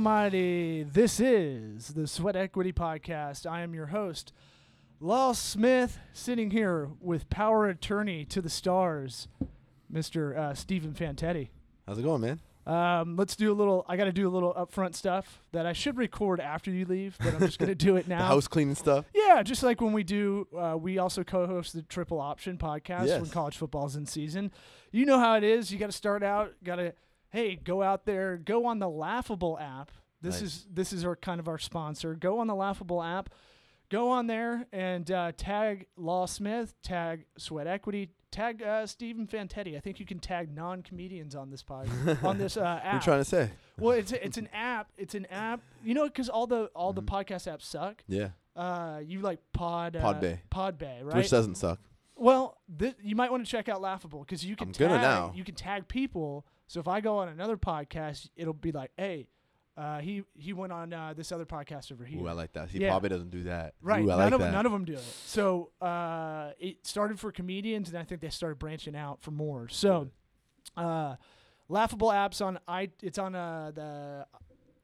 Almighty. This is the Sweat Equity Podcast. I am your host, Law Smith, sitting here with power attorney to the stars, Mr. Uh, Stephen Fantetti. How's it going, man? Um, let's do a little. I got to do a little upfront stuff that I should record after you leave, but I'm just going to do it now. The house cleaning stuff. Yeah, just like when we do, uh, we also co-host the Triple Option podcast Yes. when college football's in season. You know how it is. You got to start out. Got to, hey, go out there, go on the Laughable app. This Nice. is this is our kind of our sponsor. Go on the Laughable app. Go on there and uh, tag Law Smith, tag Sweat Equity, tag uh, Stephen Fantetti. I think you can tag non-comedians on this pod on this uh, What are you trying to say? well, it's it's an app. It's an app. You know, because all the all the Mhm. podcast apps suck Yeah. uh, you like Pod uh, Podbay. Podbay, right? Which doesn't suck. well, th- you might want to check out Laughable because you can I'm tag, you can tag people. So if I go on another podcast, it'll be like, hey, uh, he he went on uh, this other podcast over here. Ooh, I like that. He Yeah. Bobby doesn't do that. Right, Ooh, I none like of that. none of them do it. So uh, it started for comedians, and I think they started branching out for more. So, uh, laughable apps on i it's on uh, the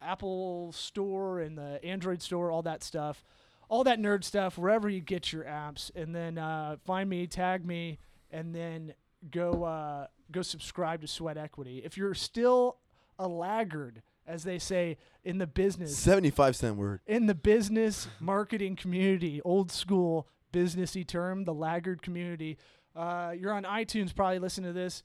Apple Store and the Android Store, all that stuff, all that nerd stuff, wherever you get your apps, and then uh, find me, tag me, and then go uh, go subscribe to Sweat Equity. If you're still a laggard, as they say in the business, 75 cent word. in the business marketing community, old school businessy term, the laggard community. Uh, you're on iTunes, probably listening to this,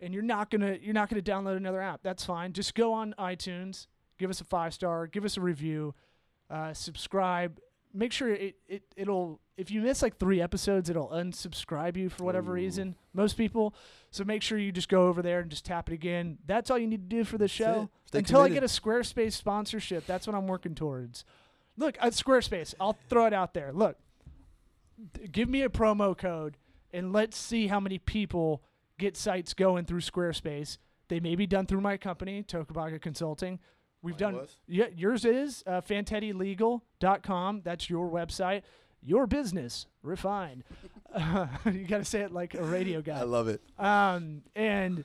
and you're not gonna you're not gonna download another app. That's fine. Just go on iTunes, give us a five star, give us a review, uh, subscribe. Make sure it, it it'll if you miss like three episodes, it'll unsubscribe you for whatever Ooh. reason. Most people. So make sure you just go over there and just tap it again. That's all you need to do for the show until I get a Squarespace sponsorship. That's what I'm working towards. Look, at Squarespace, I'll throw it out there. Look, d- give me a promo code and let's see how many people get sites going through Squarespace. They may be done through my company, Tocobaga Consulting. We've Mine done was. yeah, yours is uh, fantettilegal.com. That's your website. Your business refined. you got to say it like a radio guy. I love it. Um, and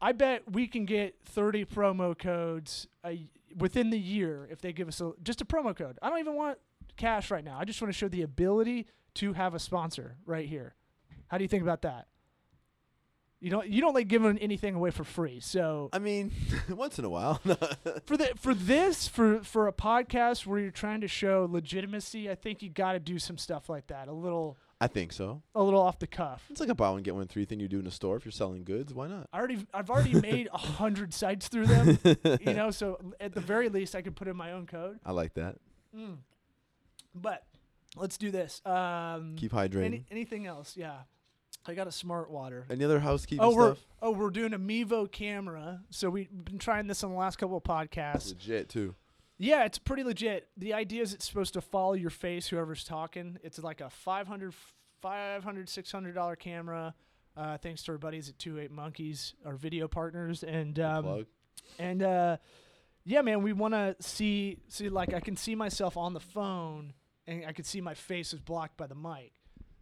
I bet we can get 30 promo codes uh, within the year if they give us a, just a promo code. I don't even want cash right now. I just want to show the ability to have a sponsor right here. How do you think about that? You don't you don't like giving anything away for free. So I mean, once in a while. for the for this for for a podcast where you're trying to show legitimacy, I think you got to do some stuff like that. A little I think so. a little off the cuff. It's like a buy one get one three thing you do in a store if you're selling goods. Why not? I already I've already made a hundred sites through them. you know, so at the very least, I could put in my own code. I like that. Mm. But let's do this. Um, Keep hydrating. any, anything else? Yeah, I got a smart water. Any other housekeeping Oh, we're stuff? oh we're doing a Mevo camera. So we've been trying this on the last couple of podcasts. Legit too. Yeah, it's pretty legit. The idea is it's supposed to follow your face, whoever's talking. It's like a 500 500 600 dollar camera. Uh, thanks to our buddies at Two Eight Monkeys, our video partners, and um, and uh, yeah, man, we want to see see like I can see myself on the phone, and I can see my face is blocked by the mic,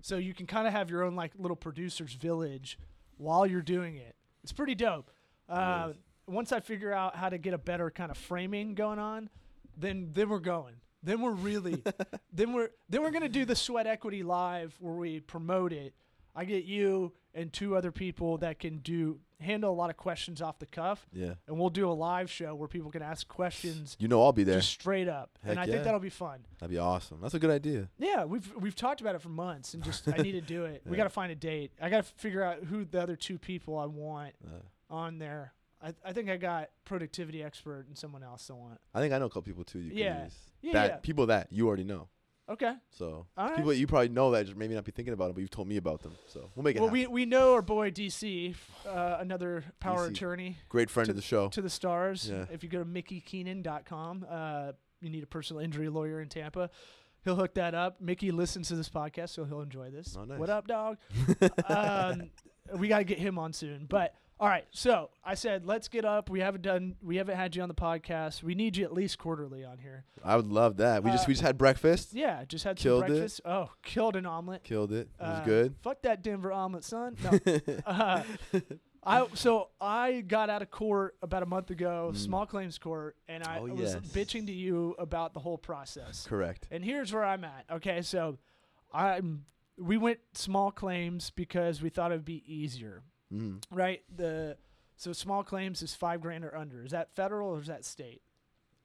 so you can kind of have your own like little producer's village while you're doing it. It's pretty dope. Uh, once I figure out how to get a better kind of framing going on, then then we're going. Then we're really then we're then we're gonna do the sweat equity live where we promote it. I get you and two other people that can do handle a lot of questions off the cuff Yeah. and we'll do a live show where people can ask questions You know I'll be there. just straight up, and I yeah. think that'll be fun. That'd be awesome. That's a good idea. Yeah, we've we've talked about it for months, and just I need to do it. We got to find a date. I got to figure out who the other two people I want Uh, on there. I I think I got productivity expert and someone else I want. I think I know a couple people too. You can Yeah. use. Yeah, that yeah. people that you already know. Okay. So All people you probably know that just maybe not be thinking about it, but you've told me about them. So we'll make it Well, happen. we we know our boy DC, uh, another power DC. attorney Great friend to- of the show. to the stars. Yeah. If you go to mickeykeenan.com, uh, you need a personal injury lawyer in Tampa. He'll hook that up. Mickey listens to this podcast, so he'll enjoy this. Oh, nice. What up, dog? um, we got to get him on soon. But All right, so I said let's get up. We haven't done. We haven't had you on the podcast. We need you at least quarterly on here. I would love that. We just Uh, we just had breakfast. Yeah, just had Killed some it. breakfast. Oh, killed an omelet. Killed it. It was Uh, good. Fuck that Denver omelet, son. No. uh, I so I got out of court about a month ago, Mm. small claims court, and I Oh, was yes. bitching to you about the whole process. Correct. And here's where I'm at. Okay, so I'm we went small claims because we thought it would be easier, Mm. right? The so small claims is five grand or under. Is that federal or is that state?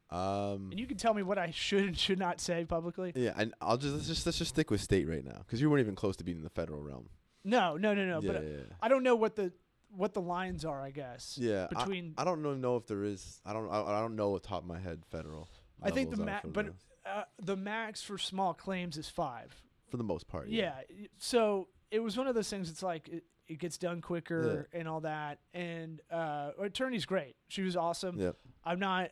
Um. And you can tell me what I should and should not say publicly. Yeah, and I'll just let's just let's just stick with state right now because you weren't even close to being in the federal realm. No, no, no, no. yeah, but yeah, I don't know what the what the lines are. I guess. yeah. I- between- I, don't know know if there is. I don't. I, I don't know off the top of my head federal. I think the levels ma- are for but the- uh, the max for small claims is five. for the most part. Yeah. y- So it was one of those things. It's like it, it gets done quicker and all that. And uh, attorney's great. She was awesome. Yep. I'm not.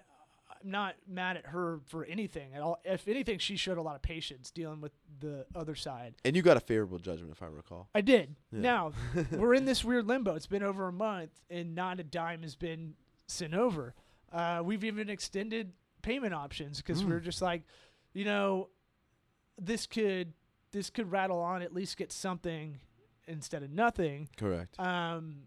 I'm not mad at her for anything at all. If anything, she showed a lot of patience dealing with the other side. And you got a favorable judgment, if I recall. I did. Yeah. Now we're in this weird limbo. It's been over a month, and not a dime has been sent over. Uh, we've even extended payment options because Mm. we're just like, you know, this could this could rattle on at least get something instead of nothing Correct. um,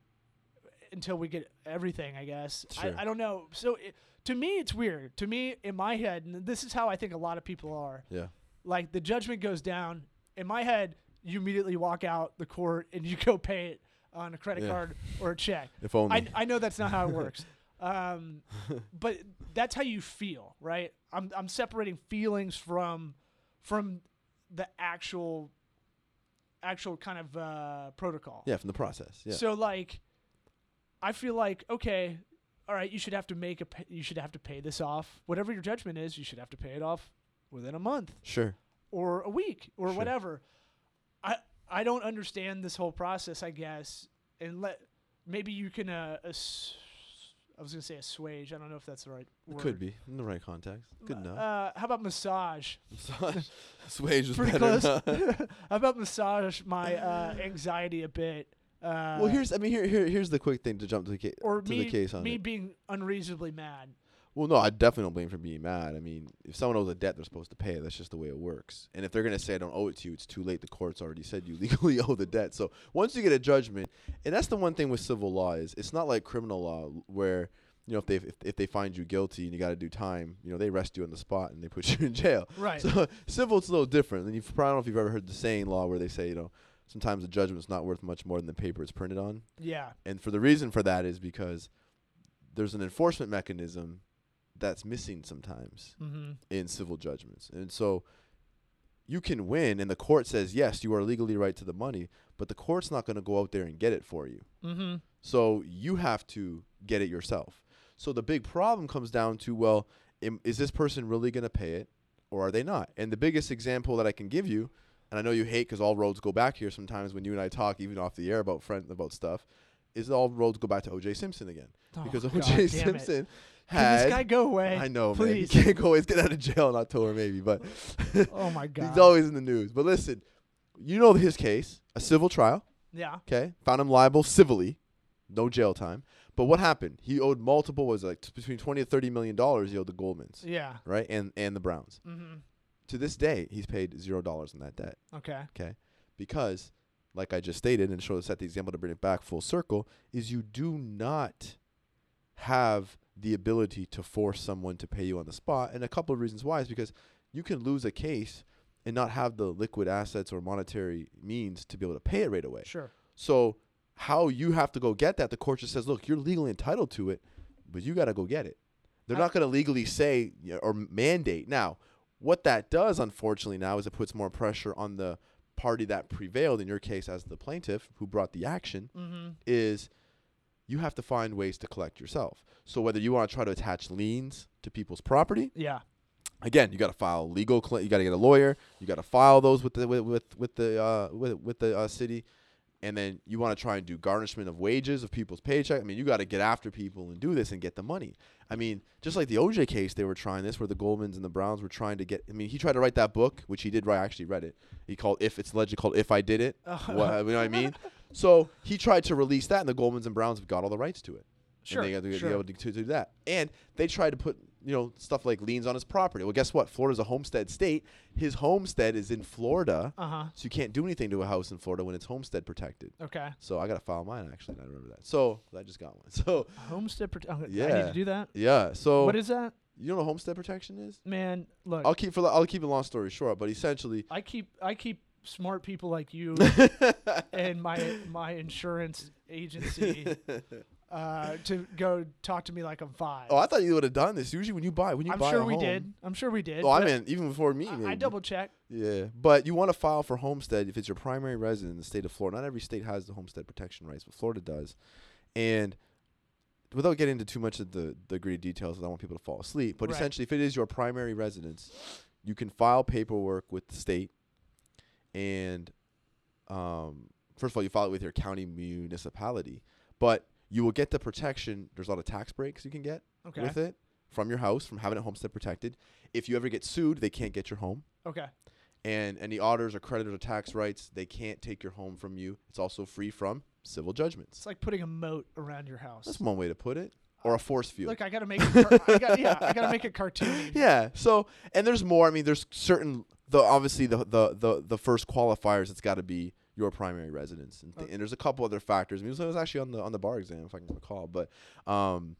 until we get everything. I guess Sure. I, I don't know. So it, to me, it's weird. To me, in my head, and this is how I think a lot of people are yeah. like the judgment goes down in my head you immediately walk out the court and you go pay it on a credit Yeah. card or a check If only. I, I know that's not how it works um, but that's how you feel right I'm, I'm separating feelings from from the actual actual kind of uh, protocol yeah, from the process. Yeah. so like i feel like okay all right you should have to make a pa- you should have to pay this off whatever your judgment is you should have to pay it off within a month sure. or a week or Sure. whatever. I I don't understand this whole process. I guess, and let maybe you can uh, ass- I was gonna say assuage. I don't know if that's the right It word. could be in the right context. Good enough. Uh, how about massage? Massage. Swage was Pretty better. close. how about massage my uh, anxiety a bit? Uh, well, here's. I mean, here, here, here's the quick thing to jump to the, ca- or to me the case on me it. being unreasonably mad. Well, no, I definitely don't blame for being mad. I mean, if someone owes a debt, they're supposed to pay it. That's just the way it works. And if they're gonna say I don't owe it to you, it's too late. The court's already said you legally owe the debt. So once you get a judgment, and that's the one thing with civil law is it's not like criminal law where you know if they if, if they find you guilty and you got to do time, you know they arrest you on the spot and they put you in jail. Right. So civil it's a little different. And you've probably don't know if you've ever heard the saying law where they say you know sometimes the judgment's not worth much more than the paper it's printed on. yeah. And for the reason for that is because there's an enforcement mechanism that's missing sometimes Mm-hmm. in civil judgments. And so you can win and the court says, "Yes, you are legally right to the money," but the court's not going to go out there and get it for you. Mm-hmm. So you have to get it yourself. So the big problem comes down to, well, im- is this person really going to pay it or are they not? And the biggest example that I can give you, and I know you hate cuz all roads go back here sometimes when you and I talk even off the air about friend about stuff, is all roads go back to OJ Simpson again. because oh, God OJ damn Simpson Can this guy go away? I know, please. man. He can't go always get out of jail in October, maybe, but oh my God. he's always in the news. But listen, you know his case, a civil trial. yeah. Okay, found him liable civilly, no jail time. But what happened? He owed multiple, was like t- between twenty to thirty million dollars. He owed the Goldmans, Yeah. right, and and the Browns. Mm-hmm. To this day, he's paid zero dollars in that debt. Okay. Okay, because like I just stated, and show set the example to bring it back full circle, is you do not have the ability to force someone to pay you on the spot. And a couple of reasons why is because you can lose a case and not have the liquid assets or monetary means to be able to pay it right away. Sure. So how you have to go get that, the court just says, look, you're legally entitled to it, but you got to go get it. They're I- not going to legally say or mandate. Now, what that does, unfortunately, now is it puts more pressure on the party that prevailed, in your case as the plaintiff who brought the action, Mm-hmm. is you have to find ways to collect yourself. So whether you want to try to attach liens to people's property, Yeah. again, you got to file legal. Cl- you got to get a lawyer. You got to file those with the with with, with the uh, with with the uh, city, and then you want to try and do garnishment of wages of people's paycheck. I mean, you got to get after people and do this and get the money. I mean, just like the OJ case, they were trying this, where the Goldmans and the Browns were trying to get. I mean, he tried to write that book, which he did write. I actually read it. He called if it's allegedly called "If I Did It." What, you know what I mean? So he tried to release that, and the Goldmans and Browns have got all the rights to it. Sure, And they got to sure. be able to, to do that. And they tried to put, you know, stuff like liens on his property. Well, guess what? Florida's a homestead state. His homestead is in Florida, Uh huh. so you can't do anything to a house in Florida when it's homestead protected. Okay. So I got to file mine actually. I remember that. So I just got one. So Homestead. Prote- I need to do that. yeah. So what is that, you know what homestead protection is? man? Look, I'll keep for I'll keep a long story short, but essentially, I keep I keep smart people like you and my my insurance agency uh, to go talk to me like I'm five. oh, I thought you would have done this. Usually, when you buy when you. I'm buy sure we home- did. I'm sure we did. Oh, I mean, even before me. I, I double check. Yeah, but you want to file for homestead if it's your primary residence in the state of Florida. Not every state has the homestead protection rights, but Florida does. And without getting into too much of the the gritty details, I don't want people to fall asleep. But Right. essentially, if it is your primary residence, you can file paperwork with the state, and um, first of all, you file it with your county municipality, but you will get the protection. There's a lot of tax breaks you can get Okay. with it from your house from having it homestead protected. If you ever get sued, they can't get your home Okay. and any auditors or creditors or tax rights, they can't take your home from you. It's also free from civil judgments. It's like putting a moat around your house. That's one way to put it, or a force field. Look, I gotta make. It car- I got, yeah, I gotta make it cartoony. yeah. So, and there's more. I mean, there's certain the obviously the the the, the first qualifiers. It's got to be your primary residence, and, th- Okay. and there's a couple other factors. I mean, it was actually on the on the bar exam, if I can recall. But, um,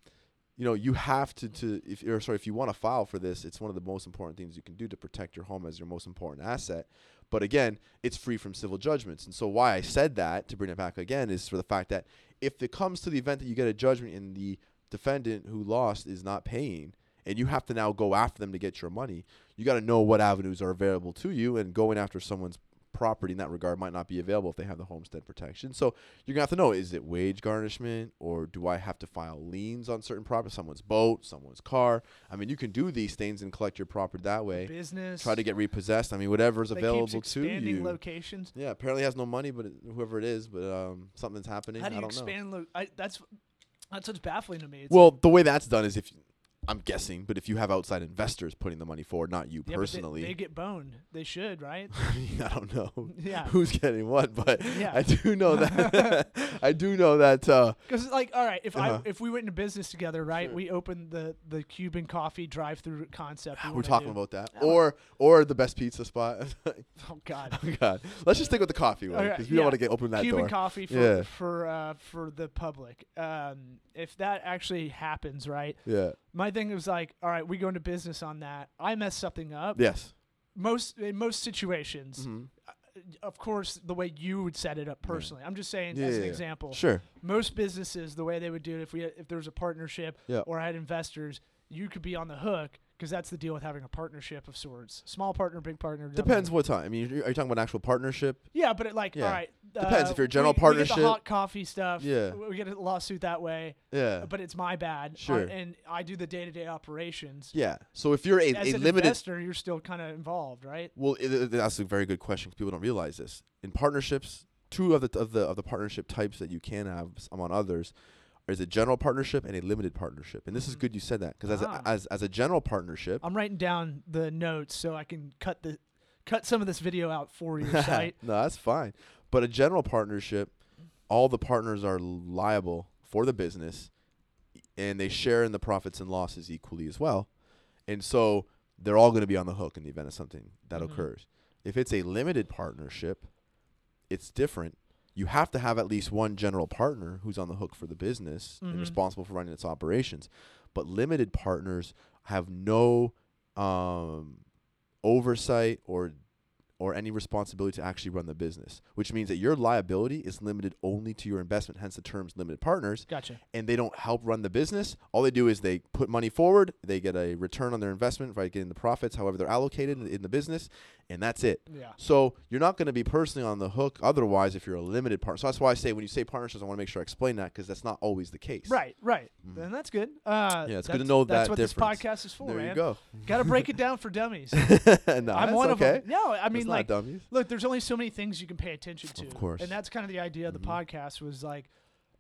you know, you have to to if or sorry if you want to file for this, it's one of the most important things you can do to protect your home as your most important asset. But again, it's free from civil judgments. And so why I said that to bring it back again is for the fact that if it comes to the event that you get a judgment and the defendant who lost is not paying and you have to now go after them to get your money, you got to know what avenues are available to you and going after someone's property in that regard might not be available if they have the homestead protection. So you're gonna have to know: is it wage garnishment, or do I have to file liens on certain property, someone's boat, someone's car? I mean, you can do these things and collect your property that way. Business. Try to get repossessed. I mean, whatever's that keeps available to expanding you. locations. yeah, apparently has no money, but it, whoever it is, but um, something's happening. How do I you expand? Lo- I, that's that's what's baffling to me. It's Well, the way that's done is if I'm guessing, but if you have outside investors putting the money forward, not you Yeah, but they- personally, they, get boned. They should, right? I don't know Yeah. who's getting what, but Yeah. I do know that I do know that uh, Because like, all right, if Uh-huh. I if we went into business together, right? Sure. We opened the the Cuban coffee drive-through concept. we we're talking do. about that, don't- or or the best pizza spot. Oh God. oh God, let's just stick with the coffee one Okay, because we yeah. don't want to get open that Cuban door. coffee for Yeah. for uh, for the public. Um, if that actually happens, right? yeah. My thing was like, all right, we go into business on that. I mess something up. Yes. Most in most situations, Mhm. of course, the way you would set it up personally. I'm just saying Yeah, as an yeah. example. Sure. Most businesses, the way they would do it, if we if there was a partnership Yeah. or I had investors, you could be on the hook because that's the deal with having a partnership of sorts. Small partner, big partner. Depends what time. I mean, are you talking about an actual partnership? Yeah, but it like Yeah. all right. Depends. uh, If you're a general we, we get the hot coffee stuff. Yeah. we get a lawsuit that way, Yeah. but it's my bad. uh, Sure. and I do the day to day operations. Yeah. So if you're a, As a an limited investor, you're still kind of involved, right? Well, it, it- that's a very good question people don't realize this. In partnerships, two of the of the of the partnership types that you can have among others is a general partnership and a limited partnership. And this is Mhm. good you said that because as, Ah. a, as as a general partnership, I'm writing down the notes so I can cut the cut some of this video out for your site. no, that's fine. But a general partnership, all the partners are liable for the business, and they share in the profits and losses equally as well. And so they're all going to be on the hook in the event of something that Mhm. occurs. If it's a limited partnership, it's different. You have to have at least one general partner who's on the hook for the business Mhm. and responsible for running its operations. But limited partners have no um, oversight or or any responsibility to actually run the business, which means that your liability is limited only to your investment, hence the terms limited partners, Gotcha. and they don't help run the business. All they do is they put money forward, they get a return on their investment by getting the profits, however they're allocated in, in the business, and that's it. Yeah. So you're not going to be personally on the hook otherwise if you're a limited partner. So that's why I say when you say partnerships, I want to make sure I explain that because that's not always the case. Right. Right. Mhm. And that's good. Uh, Yeah, it's good to know That's that That's what difference. this podcast is for, There man. you go. Got to break it down for dummies. no, I'm one okay. of them. No, I mean Like dummies. look, there's only so many things you can pay attention to. Of course. And that's kind of the idea of the Mhm. podcast was like,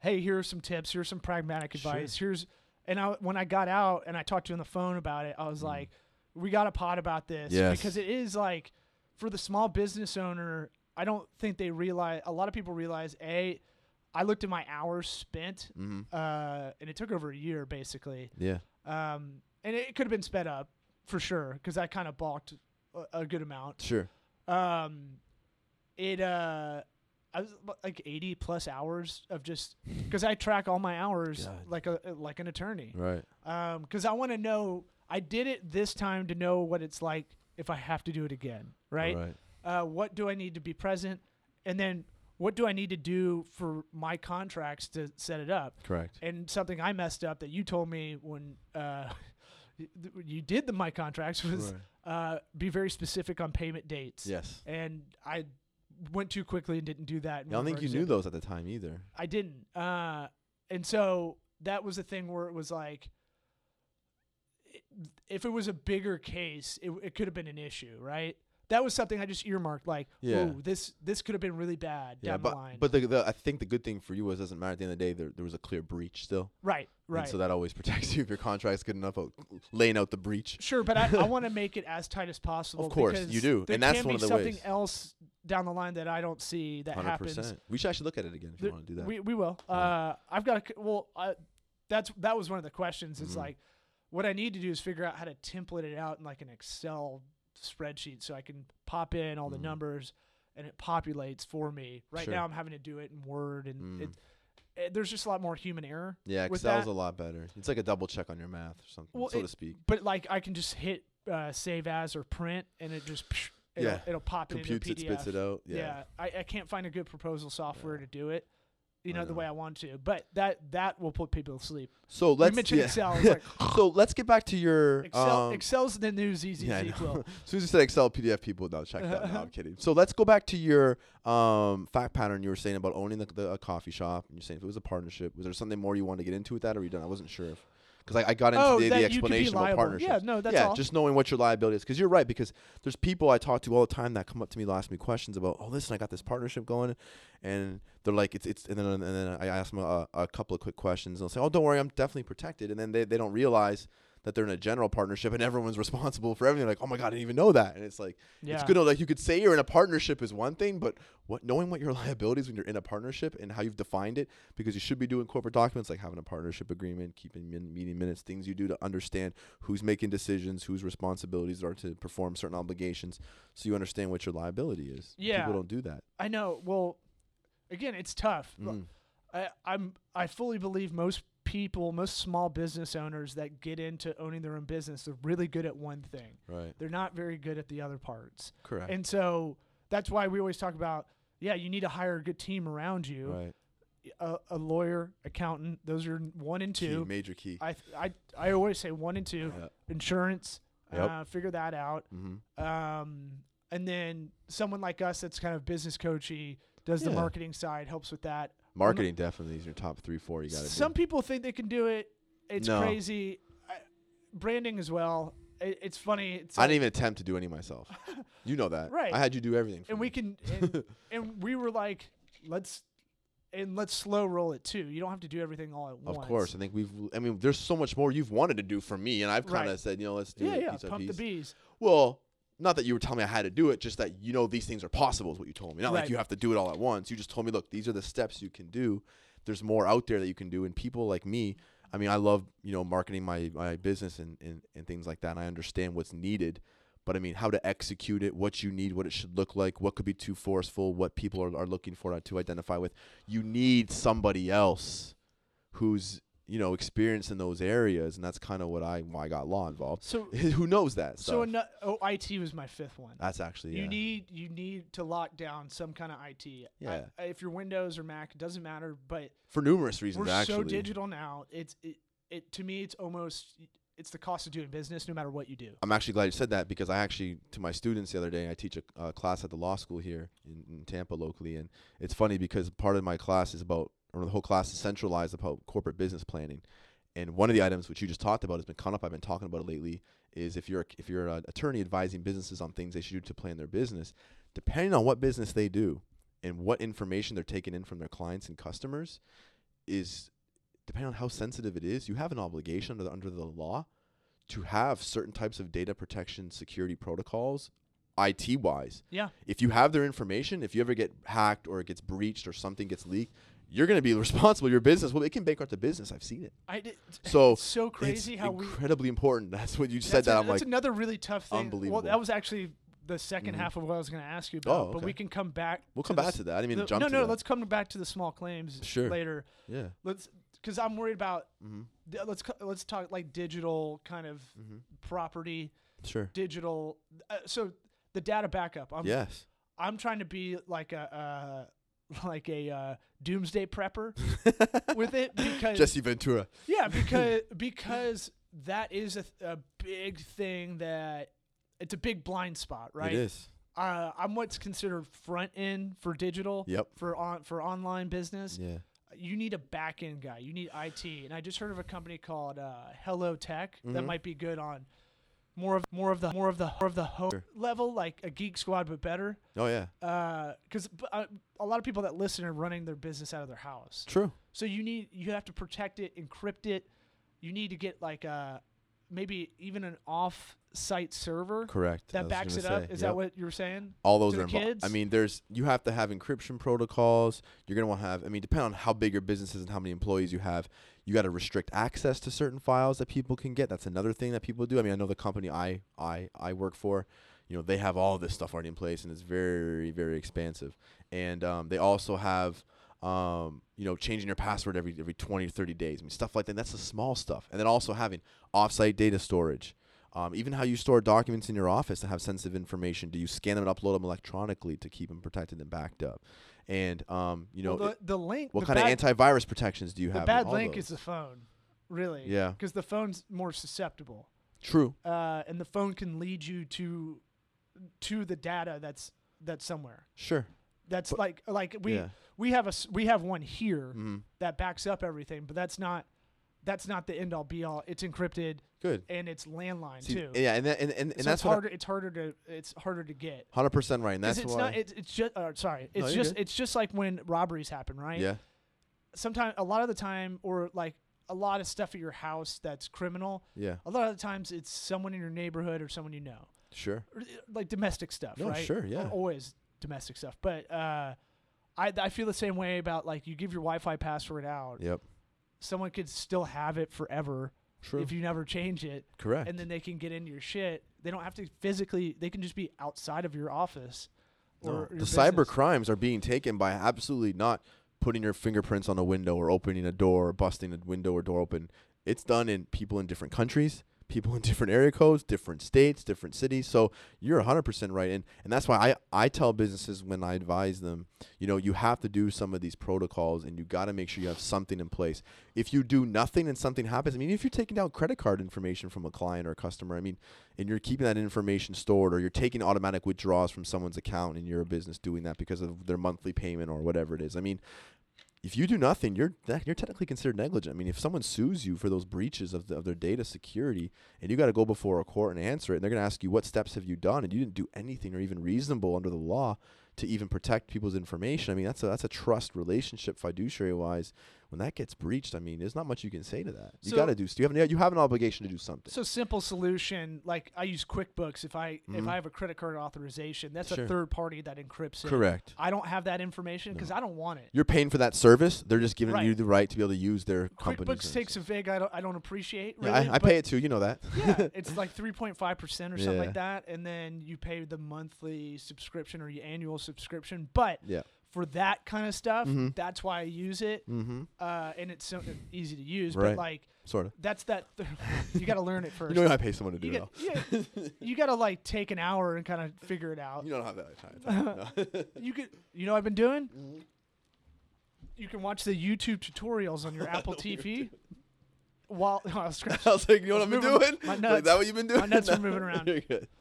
hey, here are some tips, here's some pragmatic Sure. advice. Here's and I when I got out and I talked to you on the phone about it, I was Mhm. like, we got a pod about this Yes. because it is like for the small business owner, I don't think they realize. A lot of people realize a. I looked at my hours spent, Mm-hmm. uh, and it took over a year basically. Yeah. Um, and it could have been sped up for sure because I kind of balked a, a good amount. Sure. Um, it uh, I was like eighty plus hours of just because I track all my hours God. like a like an attorney. Right. Um, because I want to know. I did it this time to know what it's like if I have to do it again. Right. Right. Uh, what do I need to be present, and then what do I need to do for my contracts to set it up? Correct. And something I messed up that you told me when uh, you did the my contracts was uh, be very specific on payment dates. Yes. And I went too quickly and didn't do that. in I don't think you knew those at the time either. I didn't. Uh, and so that was the thing where it was like, if it was a bigger case, it, it could have been an issue, right? That was something I just earmarked, like, Yeah. "Ooh, this this could have been really bad Yeah, down but the line." but the, the I think the good thing for you was it doesn't matter at the end of the day there there was a clear breach still. right, And right, so that always protects you if your contract's good enough out laying out the breach. sure. But I, I want to make it as tight as possible. Of course, you do, and that's one of the something ways. else down the line that I don't see that Hundred happens. percent. We should actually look at it again if you want to do that. We we will. Yeah. Uh, I've got a well. Uh, that's that was one of the questions. It's Mhm. like, what I need to do is figure out how to template it out in like an Excel spreadsheet so I can pop in all the Mhm. numbers and it populates for me. Right Sure. now, I'm having to do it in Word, and Mm. it, it, there's just a lot more human error. yeah, Excel's a lot better. It's like a double check on your math or something, Well, so it- to speak. But like, I can just hit uh, save as or print, and it just it'll, Yeah. it'll pop it Computes into it, a PDF. spits it out. Yeah, Yeah. I, I can't find a good proposal software Yeah. to do it. You I know, the way I want to, but that that will put people to sleep. So let's you mentioned yeah. Excel. Like so let's get back to your Excel. um, Excel's the new ZZ yeah, sequel. As soon as you said Excel PDF, people no check that. No, I'm kidding. So let's go back to your um, fact pattern. You were saying about owning the, the a coffee shop. And you're saying if it was a partnership, was there something more you wanted to get into with that, or were you done? I wasn't sure if because I, I got into oh, the, the you could be explanation about liable. partnerships. Yeah, no, that's yeah, all. just knowing what your liability is. Because you're right. Because there's people I talk to all the time that come up to me, to ask me questions about, oh, listen, I got this partnership going, and they're like, it's it's, and then and then I ask them a, a couple of quick questions. And they'll say, oh, don't worry, I'm definitely protected. And then they, they don't realize that they're in a general partnership and everyone's responsible for everything. Like, oh my god, I didn't even know that. And it's like, yeah. it's good. To, like you could say you're in a partnership is one thing, but what knowing what your liabilities when you're in a partnership and how you've defined it, because you should be doing corporate documents like having a partnership agreement, keeping min- meeting minutes, things you do to understand who's making decisions, whose responsibilities are to perform certain obligations, so you understand what your liability is. Yeah. people don't do that. I know. Well, again, it's tough. Mm. I, I'm I fully believe most people, most small business owners that get into owning their own business, they're really good at one thing. Right. They're not very good at the other parts. Correct. And so that's why we always talk about, yeah, you need to hire a good team around you. right. A, a lawyer, accountant, those are one and Key, two. major key. I, I, I always say one and two. Yeah. Insurance, Yep. uh, figure that out. Mm-hmm. Um, and then someone like us that's kind of business coachy does the marketing side, helps with that. Marketing definitely is your top three, four. You got to Some people think they can do it. It's No. crazy. I, branding as well. It, it's funny. It's I didn't even attempt to do any myself. You know that. Right. I had you do everything. For and me. we can, and, and we were like, let's, and let's slow roll it too. You don't have to do everything all at once. Of once. course, I think we've. I mean, there's so much more you've wanted to do for me, and I've kind of Right. said, you know, let's do Yeah, it yeah. piece by Pump the piece. bees. Well, not that you were telling me I had to do it, just that you know these things are possible is what you told me. Not Right. like you have to do it all at once. You just told me, look, these are the steps you can do. There's more out there that you can do, and people like me. I mean, I love you know marketing my my business and and, and things like that. And I understand what's needed. But I mean, how to execute it, what you need, what it should look like, what could be too forceful, what people are, are looking for to identify with. You need somebody else who's you know experience in those areas, and that's kind of what I why I got law involved. So, Who knows that? so oh, IT was my fifth one. that's actually You yeah. need you need to lock down some kind of IT. Yeah. I- if you're Windows or Mac, it doesn't matter. But for numerous reasons. we're actually, so digital now. It's it, it to me. It's almost it's the cost of doing business, no matter what you do. I'm actually glad you said that because I actually, to my students the other day, I teach a uh, class at the law school here in, in Tampa locally, and it's funny because part of my class is about, or the whole class is centralized about corporate business planning, and one of the items which you just talked about has been come up. I've been talking about it lately. Is if you're a, if you're an attorney advising businesses on things they should do to plan their business, depending on what business they do and what information they're taking in from their clients and customers, is depending on how sensitive it is, you have an obligation under the, under the law to have certain types of data protection security protocols IT wise. Yeah. If you have their information, if you ever get hacked or it gets breached or something gets leaked, you're going to be responsible. Your business, well, it can bankrupt the business. I've seen it. I did. So it's so crazy it's how we. incredibly important. That's what you said. That a- I'm that's like, another really tough thing. unbelievable. Well, that was actually the 2nd Mhm. half of what I was going to ask you about. Oh, But we can come back. we'll come back to that. I even the- jump no, no. that. Let's come back to the small claims Sure. later. yeah. Let's because I'm worried about. Mm-hmm. d- Let's co- let's talk like digital kind of Mm-hmm. property, Sure. digital. Uh, so the data backup. I'm, yes. I'm trying to be like a uh, like a uh, doomsday prepper with it because Jesse Ventura. yeah because because that is a, th- a big thing that it's a big blind spot right It is. uh, I'm what's considered front end for digital Yep. for on for online business Yeah. you need a back end guy you need IT and I just heard of a company called uh, Hello Tech that Mhm. might be good on more of more of the more of the more of the Sure. level like a Geek Squad but better Oh yeah. because uh, a lot of people that listen are running their business out of their house. True. So you need you have to protect it, encrypt it. You need to get like a maybe even an off-site server Correct. That backs it up. say, Is yep. that what you're saying? all those to are involved. kids? I mean, there's you have to have encryption protocols. You're gonna want to have. I mean, depending on how big your business is and how many employees you have, you got to restrict access to certain files that people can get. That's another thing that people do. I mean, I know the company I I I work for. You know, they have all this stuff already in place, and it's very very expansive. And um, they also have. Um, you know, changing your password every every 20 to 30 days. I mean, stuff like that. That's the small stuff. And then also having offsite data storage. Um, even how you store documents in your office that have sensitive information. Do you scan them and upload them electronically to keep them protected and backed up? And um, you know, well, it- the, the link. what the kind bad, of antivirus protections do you The have? in bad link those? is the phone, really. Yeah. Because the phone's more susceptible, true. uh, and the phone can lead you to to the data that's that's somewhere. Sure. That's But- like like we yeah. we have a we have one here. hmm that backs up everything, but that's not that's not the end all be all. It's encrypted Good. and it's landline See, too. Yeah, and that, and and, and so that's it's harder. it's harder to it's harder to get. hundred percent right. And that's it's why. not. It's, it's just. Uh, sorry. It's you're just. good. It's just like when robberies happen, right? yeah. Sometimes, a lot of the time, or like a lot of stuff at your house that's criminal. Yeah. A lot of the times, it's someone in your neighborhood or someone you know, Sure. like domestic stuff, No, right? sure, yeah. Always domestic stuff, but uh, I I feel the same way about like you give your Wi-Fi password out, Yep. someone could still have it forever True. if you never change it Correct. and then they can get into your shit they don't have to physically they can just be outside of your office or No, your the cyber crimes are being taken by absolutely not putting your fingerprints on a window or opening a door or busting a window or door open. It's done in people in different countries, people in different area codes, different states, different cities. So you're 100% right. And, and that's why I, I tell businesses when I advise them, you know, you have to do some of these protocols and you got to make sure you have something in place. If you do nothing and something happens, I mean, if you're taking down credit card information from a client or a customer, I mean, and you're keeping that information stored or you're taking automatic withdrawals from someone's account and you're a business doing that because of their monthly payment or whatever it is. I mean, if you do nothing, you're you're technically considered negligent. I mean, if someone sues you for those breaches of, the, of their data security, and you got to go before a court and answer it, and they're going to ask you what steps have you done, and you didn't do anything or even reasonable under the law to even protect people's information. I mean, that's a that's a trust relationship, fiduciary wise. When that gets breached, I mean, there's not much you can say to that. You So- got to do. You have an, you have an obligation to do something. so simple solution like i use quickbooks if i if Mhm. i have a credit card authorization that's Sure. a third party that encrypts it Correct. i don't have that information because No. i don't want it You're paying for that service. They're just giving you the right to be able to use their company. quickbooks takes a vig i don't, I don't appreciate Yeah, I, I pay it too. You know that. yeah it's like 3.5% or something Yeah. like that and then you pay the monthly subscription or your annual subscription but yeah. For that kind of stuff Mhm. that's why i use it Mm-hmm. uh, and it's so easy to use Right. but like Sort of. that's that you got to learn it first You know, I pay someone to do you, it. all. yeah, you got to like take an hour and kind of figure it out You don't have that kind of time. No. you could you know what i've been doing Mhm. you can watch the youtube tutorials on your apple tv while I was scratching. I was like, you know what I've been doing? my Like, that what you've been doing? my nuts are moving around.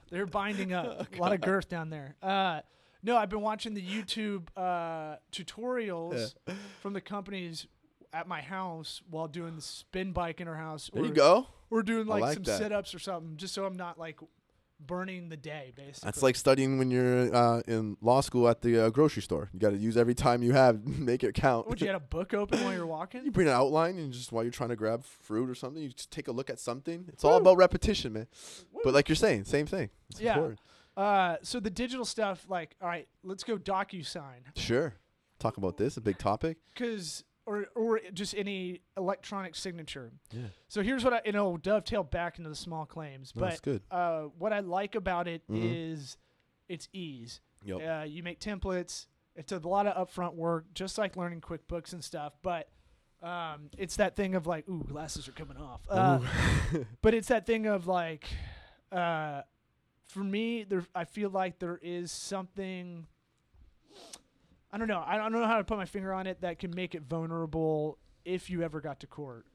They're binding up. Oh, a lot of girth down there. Uh, no, I've been watching the YouTube uh, tutorials from the companies at my house while doing the spin bike in our house. There or, you go. Or doing like, like some that. sit-ups or something, just so I'm not like burning the day. Basically, That's like studying when you're uh, in law school at the uh, grocery store. You got to use every time you have, make it count. Would you had a book open while you're walking? You bring an outline and just while you're trying to grab fruit or something, you just take a look at something. It's all about repetition, man. But like you're saying, same thing. It's Yeah. important. Uh, so the digital stuff, like, all right, let's go DocuSign, Sure. Talk about this, a big topic. because or or just any electronic signature. Yeah. So here's what I, and it'll dovetail back into the small claims. No, but that's good. uh, what I like about it is Mhm. its ease. Yep. Uh, you make templates. It's a lot of upfront work, just like learning QuickBooks and stuff. But um, it's that thing of like, ooh, glasses are coming off. Uh, but it's that thing of like, uh, for me, there, I feel like there is something. I don't know. I don't know how to put my finger on it that can make it vulnerable if you ever got to court.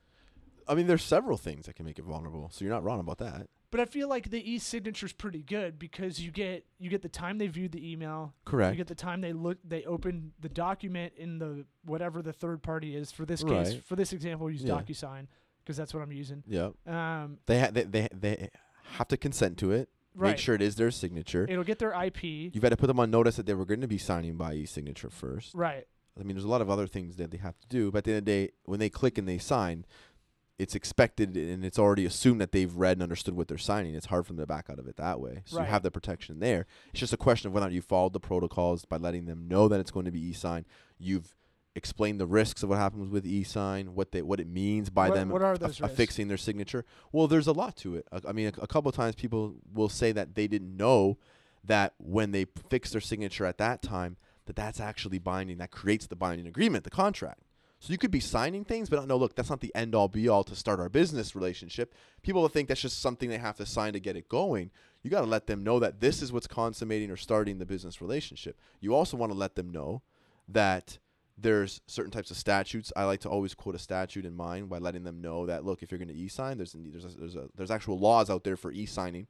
I mean, there's several things that can make it vulnerable, so you're not wrong about that. But I feel like the e-signature is pretty good because you get you get the time they viewed the email, Correct. you get the time they look they open the document in the whatever the third party is for this case for this example use Yeah. DocuSign because that's what I'm using. Yep. Um, They, ha- they they they have to consent to it. Right. Make sure it is their signature. It'll get their IP. You've had to put them on notice that they were going to be signing by e-signature first. right. I mean, there's a lot of other things that they have to do, but at the end of the day, when they click and they sign, it's expected and it's already assumed that they've read and understood what they're signing. It's hard for them to back out of it that way. So Right. you have the protection there. It's just a question of whether or not you followed the protocols by letting them know that it's going to be e-sign. You've explained the risks of what happens with e-sign, what they what it means by What- them what are those risks? affixing their signature. Well, there's a lot to it. I, I mean, a, a couple of times people will say that they didn't know that when they fix their signature at that time, that that's actually binding. That creates the binding agreement, the contract. So you could be signing things, but no. Look, that's not the end all be all to start our business relationship. People will think that's just something they have to sign to get it going. You got to let them know that this is what's consummating or starting the business relationship. You also want to let them know that there's certain types of statutes. I like to always quote a statute in mind by letting them know that look, if you're going to e-sign, there's there's a, there's a, there's actual laws out there for e-signing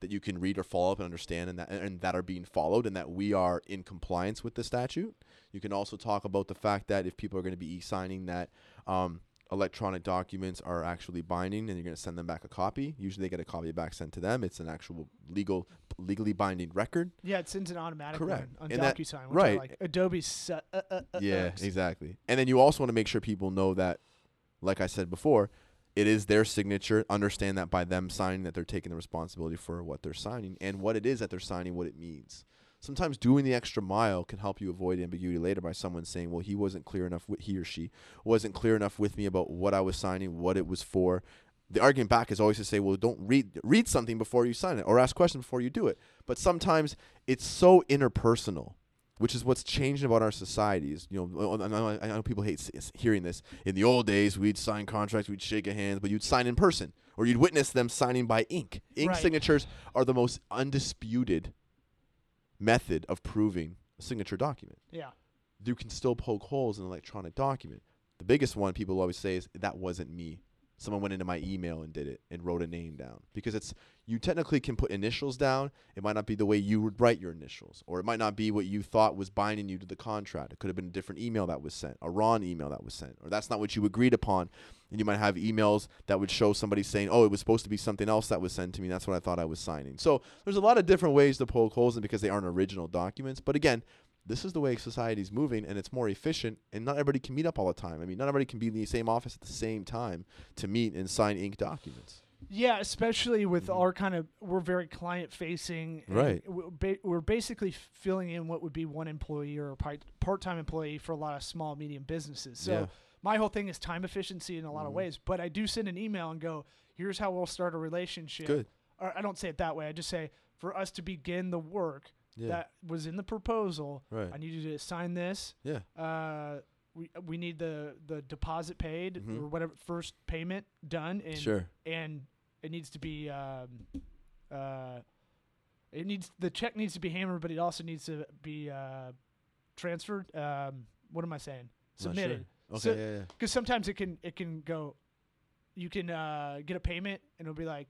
that you can read or follow up and understand, and that and that are being followed, and that we are in compliance with the statute. You can also talk about the fact that if people are going to be e-signing, that um, electronic documents are actually binding, and you're going to send them back a copy. Usually, they get a copy back sent to them. It's an actual legal, legally binding record. Yeah, it sends an automatic Correct. one on And DocuSign, which right. Like. Adobe's su- uh, uh, uh, yeah, exactly. And then you also want to make sure people know that, like I said before, it is their signature. Understand that by them signing, that they're taking the responsibility for what they're signing and what it is that they're signing, what it means. Sometimes doing the extra mile can help you avoid ambiguity later by someone saying, "Well, he wasn't clear enough. With, he or she wasn't clear enough with me about what I was signing, what it was for." The argument back is always to say, "Well, don't read read something before you sign it, or ask questions before you do it." But sometimes it's so interpersonal which is what's changed about our societies. You know, I know, I know people hate hearing this. In the old days, we'd sign contracts, we'd shake a hands, but you'd sign in person, or you'd witness them signing by ink. Ink Right. signatures are the most undisputed method of proving a signature document. Yeah. You can still poke holes in an electronic document. The biggest one people always say is that wasn't me. Someone went into my email and did it and wrote a name down because it's you technically can put initials down. It might not be the way you would write your initials, or it might not be what you thought was binding you to the contract. It could have been a different email that was sent, a wrong email that was sent, or that's not what you agreed upon. And you might have emails that would show somebody saying, "Oh, it was supposed to be something else that was sent to me. That's what I thought I was signing." So there's a lot of different ways to poke holes in because they aren't original documents. But again, this is the way society's moving and it's more efficient and not everybody can meet up all the time. I mean, not everybody can be in the same office at the same time to meet and sign ink documents. Yeah, especially with Mhm. our kind of we're very client facing. Right. We're basically filling in what would be one employee or part time employee for a lot of small medium businesses. So Yeah. my whole thing is time efficiency in a lot of Mhm. ways. But I do send an email and go, "Here's how we'll start a relationship." Good. Or I don't say it that way. I just say for us to begin the work Yeah. that was in the proposal. right. I need you to sign this. Yeah. Uh, we we need the the deposit paid Mhm. or whatever first payment done and Sure. and it needs to be um, uh, it needs the check needs to be hammered, but it also needs to be uh, transferred. Um, what am I saying? Submitted. sure. Okay. So- yeah. Yeah. Because sometimes it can it can go. You can uh, get a payment and it'll be like,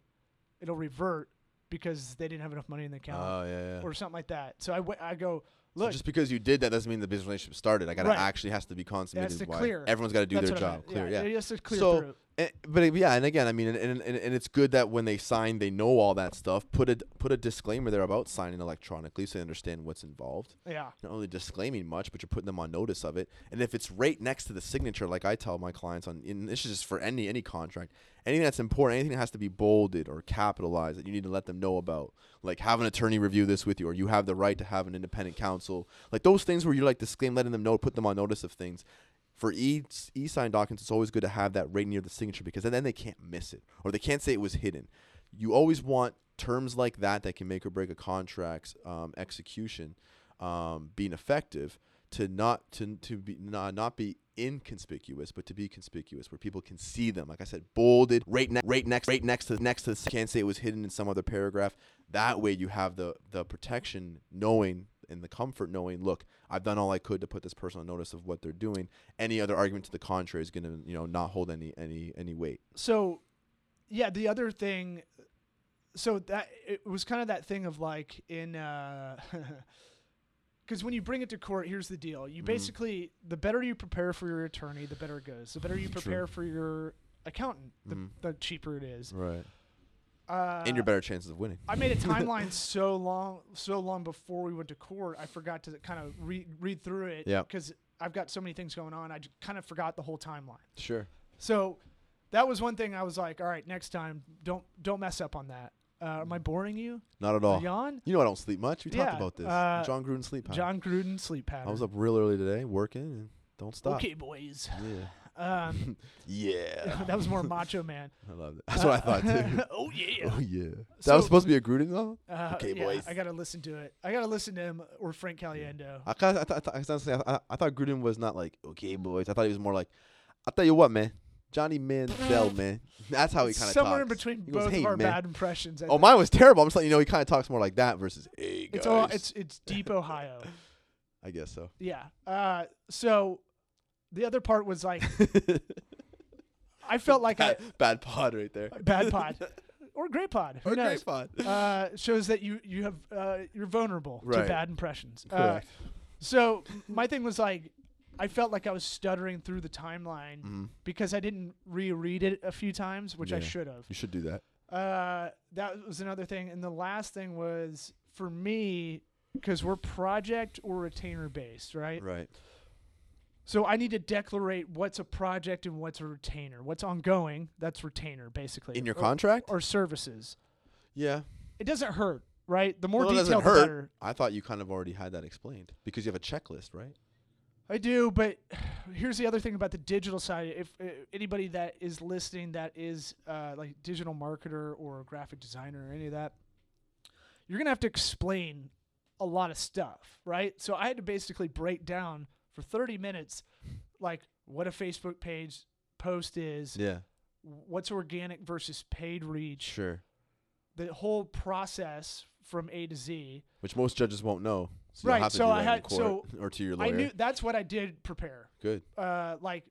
it'll revert because they didn't have enough money in the account Oh yeah. Yeah. or something like that. So I, w- I go So look. just because you did that doesn't mean the business relationship started. I got to Right. actually has to be consummated. to by- clear. Everyone's got to do that's their what I job. Clear. yeah, Yeah. It has to clear So- through. And, but eh, yeah, and again, I mean, and, and, and and it's good that when they sign, they know all that stuff. Put a put a disclaimer there about signing electronically, so they understand what's involved. Yeah. Not only disclaiming much, but you're putting them on notice of it. And if it's right next to the signature, like I tell my clients on, and this is just for any any contract, anything that's important, anything that has to be bolded or capitalized, that you need to let them know about. Like have an attorney review this with you, or you have the right to have an independent counsel. Like those things where you like disclaim, letting them know, put them on notice of things for e e sign documents, it's always good to have that right near the signature because then they can't miss it or they can't say it was hidden. You always want terms like that that can make or break a contract's um, execution um, being effective to not to to be not, not be inconspicuous but to be conspicuous where people can see them like i said bolded right, ne- right next right next to next to can't say it was hidden in some other paragraph that way you have the the protection knowing and the comfort knowing look i've done all i could to put this person on notice of what they're doing any other argument to the contrary is going to you know not hold any any any weight So, yeah, the other thing, so that it was kind of that thing of like in, because when you bring it to court, here's the deal: you Mhm. basically, the better you prepare for your attorney, the better it goes. The better you True. prepare for your accountant, the, Mhm. the cheaper it is. right Uh, and your better chances of winning I made a timeline so long, so long before we went to court. I forgot to kind of re- read through it. Yeah. Because I've got so many things going on, I kind of forgot the whole timeline. sure So that was one thing I was like, all right, next time, don't don't mess up on that. Uh, am I boring you? not at all you? You know I don't sleep much. We Yeah, talked about this. uh, John Gruden sleep pattern. John Gruden sleep pattern. I was up real early today working and don't stop. Okay, boys. Yeah. Um, Yeah. that was more macho man. I love it. That's what I thought too. oh yeah. oh yeah. That So- was supposed to be a Gruden though. Uh, Okay, yeah, boys. I gotta listen to it. I gotta listen to him or Frank Caliendo. I kind I thought I, thought- I, gonna I, I thought Gruden was not like okay boys. I thought he was more like I tell you what man, Johnny Manziel man. That's how he kind of talked. Somewhere talks. in between He goes, both "Hey, of our man." bad impressions. I Oh, think. mine was terrible. I'm just letting you know he kind of talks more like that versus hey guys. It's all it's it's deep Ohio. I guess so. Yeah. Uh, so the other part was like I felt like I bad, bad pod right there. bad pod or great pod. Who Or knows? great pod. Uh, shows that you you have uh, you're vulnerable to bad impressions. Uh, so my thing was like I felt like I was stuttering through the timeline Mhm. because I didn't reread it a few times, which I should have. You should do that. Uh, that was another thing, and the last thing was for me because we're project or retainer based, right? Right. So I need to declarate what's a project and what's a retainer. What's ongoing, that's retainer basically. In your or, contract? or services. Yeah. It doesn't hurt, right? The more Well, doesn't the better. I thought you kind of already had that explained because you have a checklist, right? I do, but here's the other thing about the digital side. If uh, anybody that is listening that is uh, like digital marketer or graphic designer or any of that, you're gonna have to explain a lot of stuff, right? So I had to basically break down for 30 minutes, like what a Facebook page post is, Yeah. what's organic versus paid reach, Sure. the whole process from A to Z. Which most judges won't know. So Right, You'll have to so I had- so or to your I lawyer. knew that's what I did prepare. Good. uh, like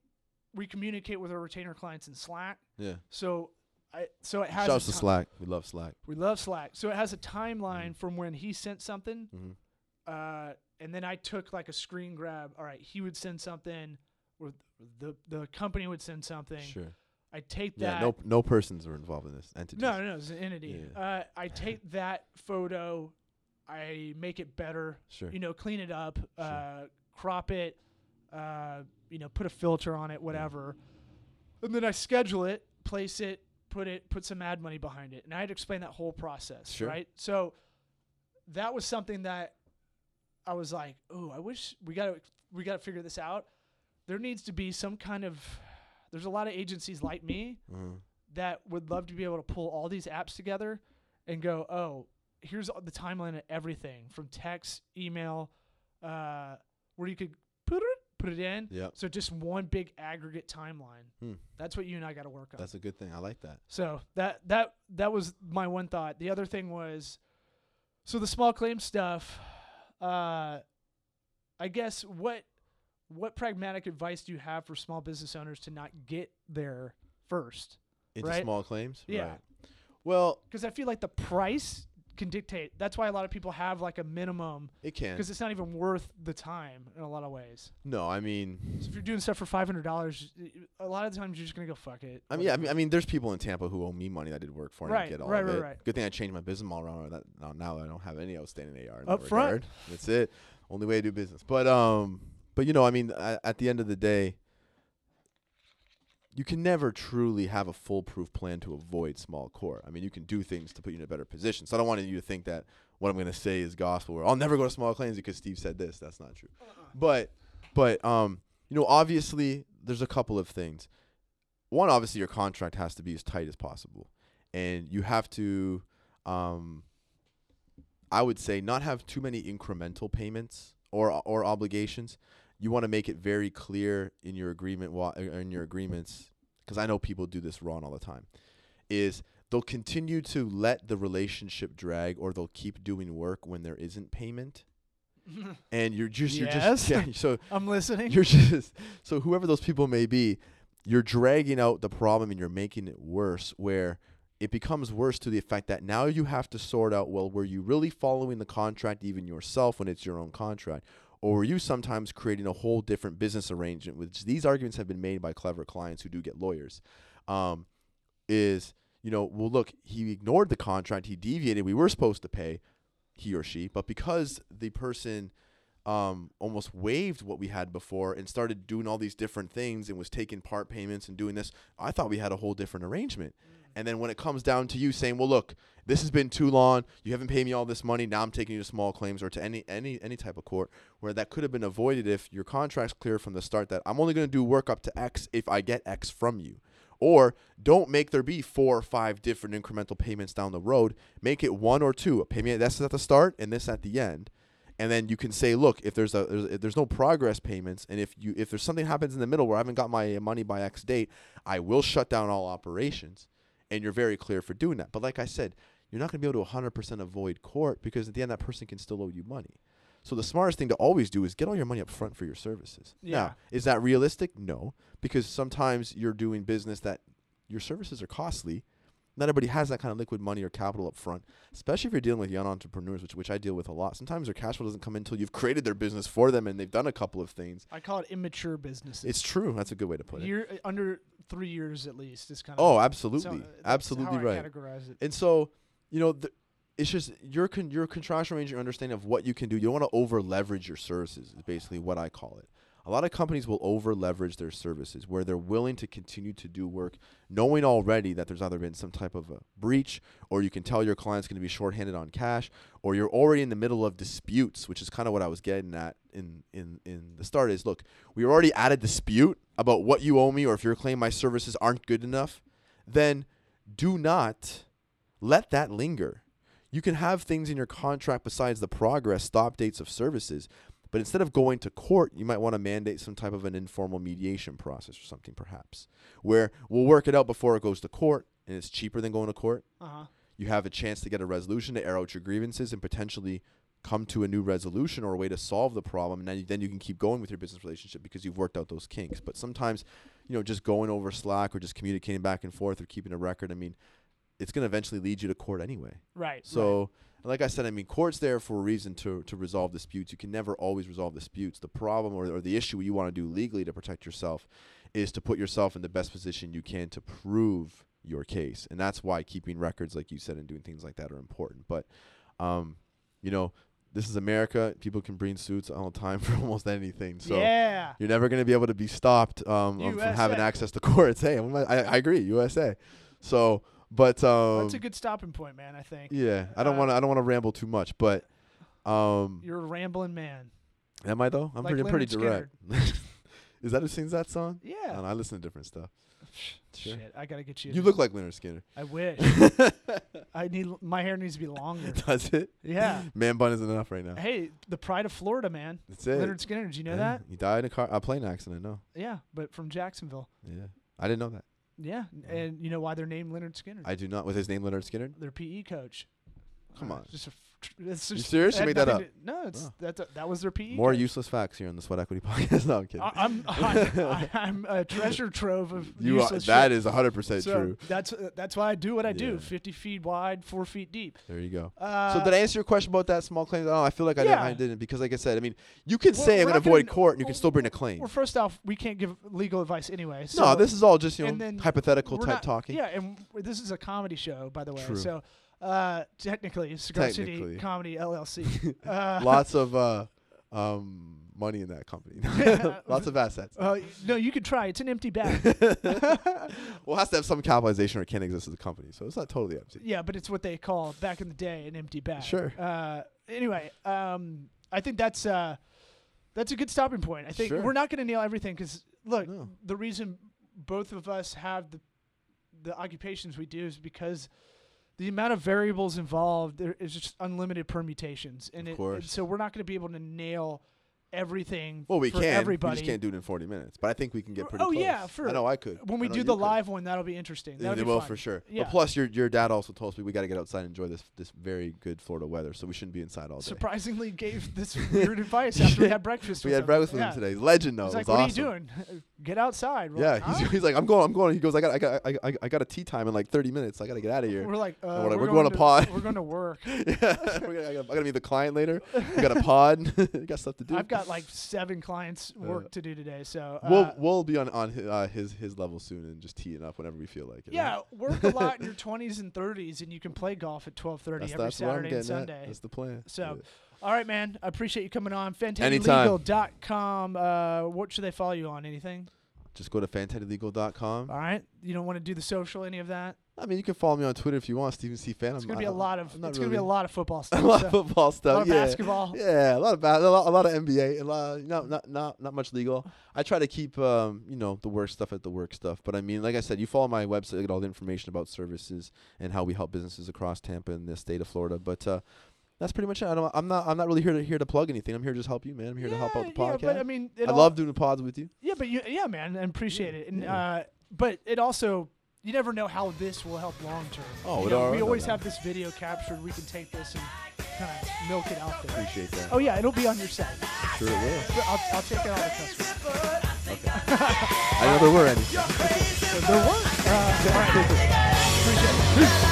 we communicate with our retainer clients in Slack. Yeah. So I so it has Shout out to Slack. We love Slack. We love Slack. So it has a timeline from when he sent something, hmm uh, and then I took like a screen grab. All right, he would send something, or the the company would send something. Sure. I take that. Yeah. No. No persons are involved in this entity. No, no, it's an entity. Yeah. Uh, I take that photo, I make it better, Sure. you know, clean it up, uh, crop it, uh, you know, put a filter on it, whatever. And then I schedule it, place it, put it, put some ad money behind it. And I had to explain that whole process, Sure. right? So that was something that I was like, "Oh, I wish we got to we got to figure this out." There needs to be some kind of there's a lot of agencies like me Mhm. that would love to be able to pull all these apps together and go, oh, here's the timeline of everything from text, email, uh, where you could put it put it in. Yep. So just one big aggregate timeline. Hmm. That's what you and I got to work on. That's a good thing. I like that. So that that that was my one thought. The other thing was, so the small claim stuff. Uh, I guess what what pragmatic advice do you have for small business owners to not get there first? Into Right. small claims. Yeah. Right. Well, because I feel like the price can dictate. That's why a lot of people have like a minimum It can. because it's not even worth the time in a lot of ways. No, I mean, So if you're doing stuff for five hundred dollars, a lot of times you're just gonna go fuck it. I mean, yeah, I mean, I mean, there's people in Tampa who owe me money that I did work for and I Right, get all right, of right, it. right. Good thing I changed my business model around that. Now, now I don't have any outstanding AR. In Up front. regard. That's it. Only way to do business. But um, but you know, I mean, at, at the end of the day, you can never truly have a foolproof plan to avoid small court. I mean, you can do things to put you in a better position. So I don't want you to think that what I'm going to say is gospel. or I'll never go to small claims because Steve said this. That's not true. But but um, you know, obviously, there's a couple of things. One, obviously, your contract has to be as tight as possible, and you have to, um, I would say, not have too many incremental payments or or obligations. You want to make it very clear in your agreement uh, in your agreements, because I know people do this wrong all the time. Is they'll continue to let the relationship drag, or they'll keep doing work when there isn't payment, and you're just you're just Yes. yeah. So I'm listening. you're just so whoever those people may be, you're dragging out the problem and you're making it worse where it becomes worse to the effect that now you have to sort out well were you really following the contract even yourself when it's your own contract or were you sometimes creating a whole different business arrangement which these arguments have been made by clever clients who do get lawyers um, is you know well look he ignored the contract he deviated we were supposed to pay he or she but because the person um, almost waived what we had before and started doing all these different things and was taking part payments and doing this. I thought we had a whole different arrangement. And then when it comes down to you saying, "Well, look, this has been too long. You haven't paid me all this money. Now I'm taking you to small claims or to any any any type of court where that could have been avoided if your contract's clear from the start that I'm only going to do work up to X if I get X from you." Or don't make there be four or five different incremental payments down the road. Make it one or two. A payment that's at the start and this at the end and then you can say, look, if there's a there's, if there's no progress payments, and if you if there's something happens in the middle where I haven't got my money by X date, I will shut down all operations, and you're very clear for doing that. But like I said, you're not going to be able to 100% avoid court because at the end that person can still owe you money. So the smartest thing to always do is get all your money up front for your services. Yeah. Now, is that realistic? No, because sometimes you're doing business that your services are costly. Not everybody has that kind of liquid money or capital up front, especially if you're dealing with young entrepreneurs, which which I deal with a lot. Sometimes their cash flow doesn't come in until you've created their business for them and they've done a couple of things. I call it immature businesses. It's true. That's a good way to put it. You're uh, under three years at least is kind of. Oh, absolutely, so, uh, absolutely right. categorize it. And so, you know, the, it's just your con- your contractual arrangement, your understanding of what you can do. You don't want to over leverage your services. Is basically what I call it. A lot of companies will over leverage their services, where they're willing to continue to do work, knowing already that there's either been some type of a breach, or you can tell your client's going to be shorthanded on cash, or you're already in the middle of disputes, which is kind of what I was getting at in in in the start. Is look, we already at a dispute about what you owe me, or if you're claiming my services aren't good enough, then do not let that linger. You can have things in your contract besides the progress stop dates of services, but instead of going to court, you might want to mandate some type of an informal mediation process or something, perhaps, where we'll work it out before it goes to court, and it's cheaper than going to court. Uh huh. You have a chance to get a resolution to air out your grievances and potentially come to a new resolution or a way to solve the problem, and then you, then you can keep going with your business relationship because you've worked out those kinks. But sometimes, you know, just going over Slack or just communicating back and forth or keeping a record, I mean, it's going to eventually lead you to court anyway. Right. So, like I said, I mean, court's there for a reason to to resolve disputes. You can never always resolve disputes. The problem or, or the issue you want to do legally to protect yourself is to put yourself in the best position you can to prove your case, and that's why keeping records, like you said, and doing things like that are important. But, um, you know, this is America. People can bring suits all the time for almost anything. So. yeah. You're never going to be able to be stopped um, um, from having access to courts. Hey, I, I agree, USA. So, but um, That's a good stopping point, man. I think yeah, I don't Uh, want to. I don't want to ramble too much, but um, you're a rambling man. am I though? I'm like pretty pretty direct. Is that who sings that song? Yeah. know, I listen to different stuff. Sure. Shit, I gotta get you. You look like Lynyrd Skynyrd. I wish. I need my hair needs to be longer. Does it? Yeah. Man bun isn't enough right now. Hey, the pride of Florida, man. That's it. Lynyrd Skynyrd. Did you know Yeah, that? He died in a car, a plane accident. No. Yeah, but from Jacksonville. Yeah. I didn't know that. Yeah, and you know why they're named Lynyrd Skynyrd? I do not. Was his name Leonard Skinner? Their PE coach. Come on. Just a It's You serious? You made that up? to- no, it's Oh. that. That was their PE. More useless facts here on the Sweat Equity Podcast. No, I'm kidding. I- I'm I'm, I'm a treasure trove of you are, that shit. is 100 percent so true. That's uh, that's why I do what I do. 50 feet wide, four feet deep. There you go. Uh, so did I answer your question about that small claim? Oh, I feel like I, didn't, I Yeah. didn't because, like I said, I mean, you can Well, say I'm going to avoid court, and you can well, still bring a claim. Well, first off, we can't give legal advice anyway. So no, this is all just you know hypothetical type not- talking. Yeah, and this is a comedy show, by the way. True. So uh, technically, Cigar Technically. Comedy LLC. uh, Lots of uh, um, money in that company. Lots of assets. uh, no, you could try. It's an empty bag. well, it has to have some capitalization or it can't exist as a company, so it's not totally empty. yeah, but it's what they call back in the day an empty bag. Sure. Uh, anyway, um, I think that's uh, that's a good stopping point. I think Sure. we're not going to nail everything because look, No. the reason both of us have the the occupations we do is because the amount of variables involved there is just unlimited permutations, and Of it, and so we're not going to be able to nail everything. Well, we for can. Everybody. We just can't do it in 40 minutes, but I think we can get Oh, pretty oh, close. yeah, for- I know I could. when we do the could. live one, that'll be interesting. That'll they be will fun. for sure. Yeah. But plus, your your dad also told us we, we got to get outside and enjoy this this very good Florida weather, so we shouldn't be inside all day. Surprisingly, gave this weird advice after we had breakfast. we with had him. breakfast with yeah. him today. Legend though. He's it like, "What awesome. are you doing? Get outside." We're Yeah, like, he's, "Huh?" he's like, I'm going, I'm going. He goes, I got, I got, I, I, I got a tee time in like 30 minutes. I got to get out of here. We're like, uh, we're like, we're, we're going to pod. We're going to work. yeah, gonna, I, got, to meet the client later. We got a pod. got stuff to do. I've got like seven clients work Uh, to do today, so uh, we'll we'll be on on his, uh, his his level soon and just teeing up whenever we feel like it. yeah, work a lot in your 20s and 30s, and you can play golf at 12:30 that's, every that's Saturday and getting at. Sunday. That's the plan. So, Yeah. All right, man. I appreciate you coming on. FantettiLegal.com. Uh, what should they follow you on? Anything? just go to fantettilegal.com. All right. You don't want to do the social, any of that? I mean, you can follow me on Twitter if you want, Steven C. Fan. It's gonna be a lot of. It's gonna be a lot of football stuff. a lot so- of football a stuff. lot of yeah. basketball. Yeah, a lot of ba- a lot, a lot of NBA, a lot, not not not not much legal. I try to keep um, you know, the work stuff at the work stuff. But I mean, like I said, you follow my website, you get all the information about services and how we help businesses across Tampa and the state of Florida. But uh, that's pretty much it. I don't, I'm not I'm not really here to here to plug anything. I'm here to just help you, man. I'm here to help out the podcast. Yeah, but I mean, I love doing the pods with you. Yeah, but you, yeah, man, I appreciate Yeah, it. And yeah. uh, but it also, you never know how this will help long term. Oh, You it know, al- we always have this video captured. We can take this and kind of milk it out there. Appreciate that. Oh yeah, it'll be on your site. Sure it will. I'll, I'll take out all the customers. I know there were any. There were. Uh, all right. Appreciate it.